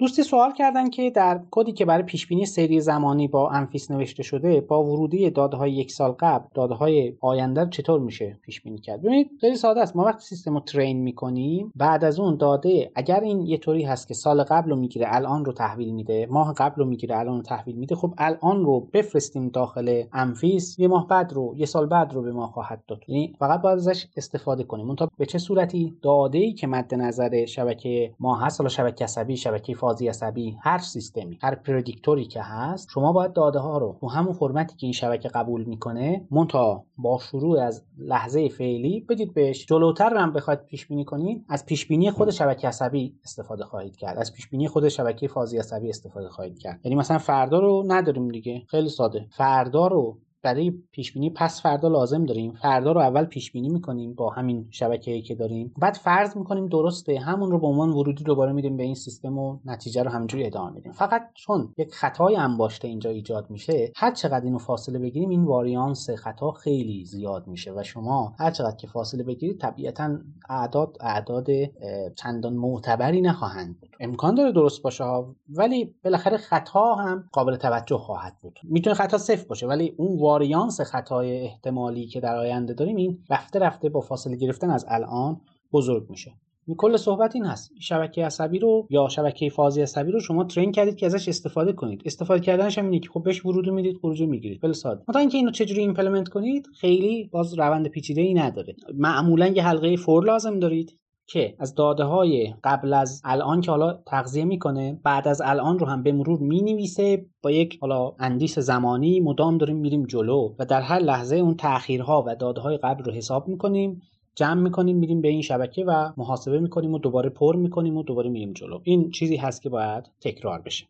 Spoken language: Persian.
دوستی سوال کردن که در کدی که برای پیش بینی سری زمانی با ANFIS نوشته شده با ورودی داده های یک سال قبل داده های آینده چطور میشه پیش بینی کرد؟ ببینید خیلی ساده است. ما وقتی سیستم رو train می‌کنیم بعد از اون داده اگر این یه طوری هست که سال قبل رو می‌گیره الان رو تحویل میده ماه قبل رو می‌گیره الان رو تحویل میده خب الان رو بفرستیم داخل ANFIS یه ماه بعد رو یه سال بعد رو به ما خواهد داد. یعنی فقط باید ازش استفاده کنیم. اون به چه صورتی داده ای که مد نظر شبکه ما هست حالا شبکه عصبی شبکه فازی عصبی هر سیستمی هر predictor ی که هست شما باید داده ها رو تو همون فرمتی که این شبکه قبول می‌کنه منتها با شروع از لحظه فعلی بدید بهش. جلوتر هم بخواید پیش بینی کنید از پیش بینی خود شبکه عصبی استفاده خواهید کرد. از پیش بینی خود شبکه فازی عصبی استفاده خواهید کرد. یعنی مثلا فردا رو نداریم دیگه. خیلی ساده. فردا رو برای پیش بینی پس فردا لازم داریم. فردا رو اول پیش بینی می‌کنیم با همین شبکه‌ای که داریم. بعد فرض می‌کنیم درسته همون رو به عنوان ورودی دوباره میدیم به این سیستم و نتیجه رو همینجوری ادامه میدیم. فقط چون یک خطای انباشته اینجا ایجاد میشه هر چقدر اینو فاصله بگیریم این واریانس خطا خیلی زیاد میشه و شما هر چقدر که فاصله بگیرید طبیعتا اعداد اعداد چندان معتبری نخواهند بود. امکان داره درست باشه ولی بالاخره خطا هم قابل توجه خواهد بود. می‌تونه خطا صفر باشه ولی اون واریانس خطای احتمالی که در آینده داریم این رفته رفته با فاصله گرفتن از الان بزرگ میشه. کل صحبت این هست. شبکه عصبی رو یا شبکه فازی عصبی رو شما train کردید که ازش استفاده کنید. استفاده کردنش هم اینه که خب بهش ورودی می‌دید خروجی می‌گیرید. خیلی ساده. مثلا اینکه اینو چجوری implement کنید خیلی باز روند پیچیده ای نداره. معمولا یه حلقه for لازم دارید. که از داده های قبل از الان که حالا تغذیه می‌کنه بعد از الان رو هم به مرور می‌نویسه با یک حالا اندیس زمانی مدام داریم میریم جلو و در هر لحظه اون تاخیرها و داده های قبل رو حساب می‌کنیم جمع می‌کنیم میریم به این شبکه و محاسبه می‌کنیم و دوباره پر می‌کنیم و دوباره میریم جلو. این چیزی هست که باید تکرار بشه.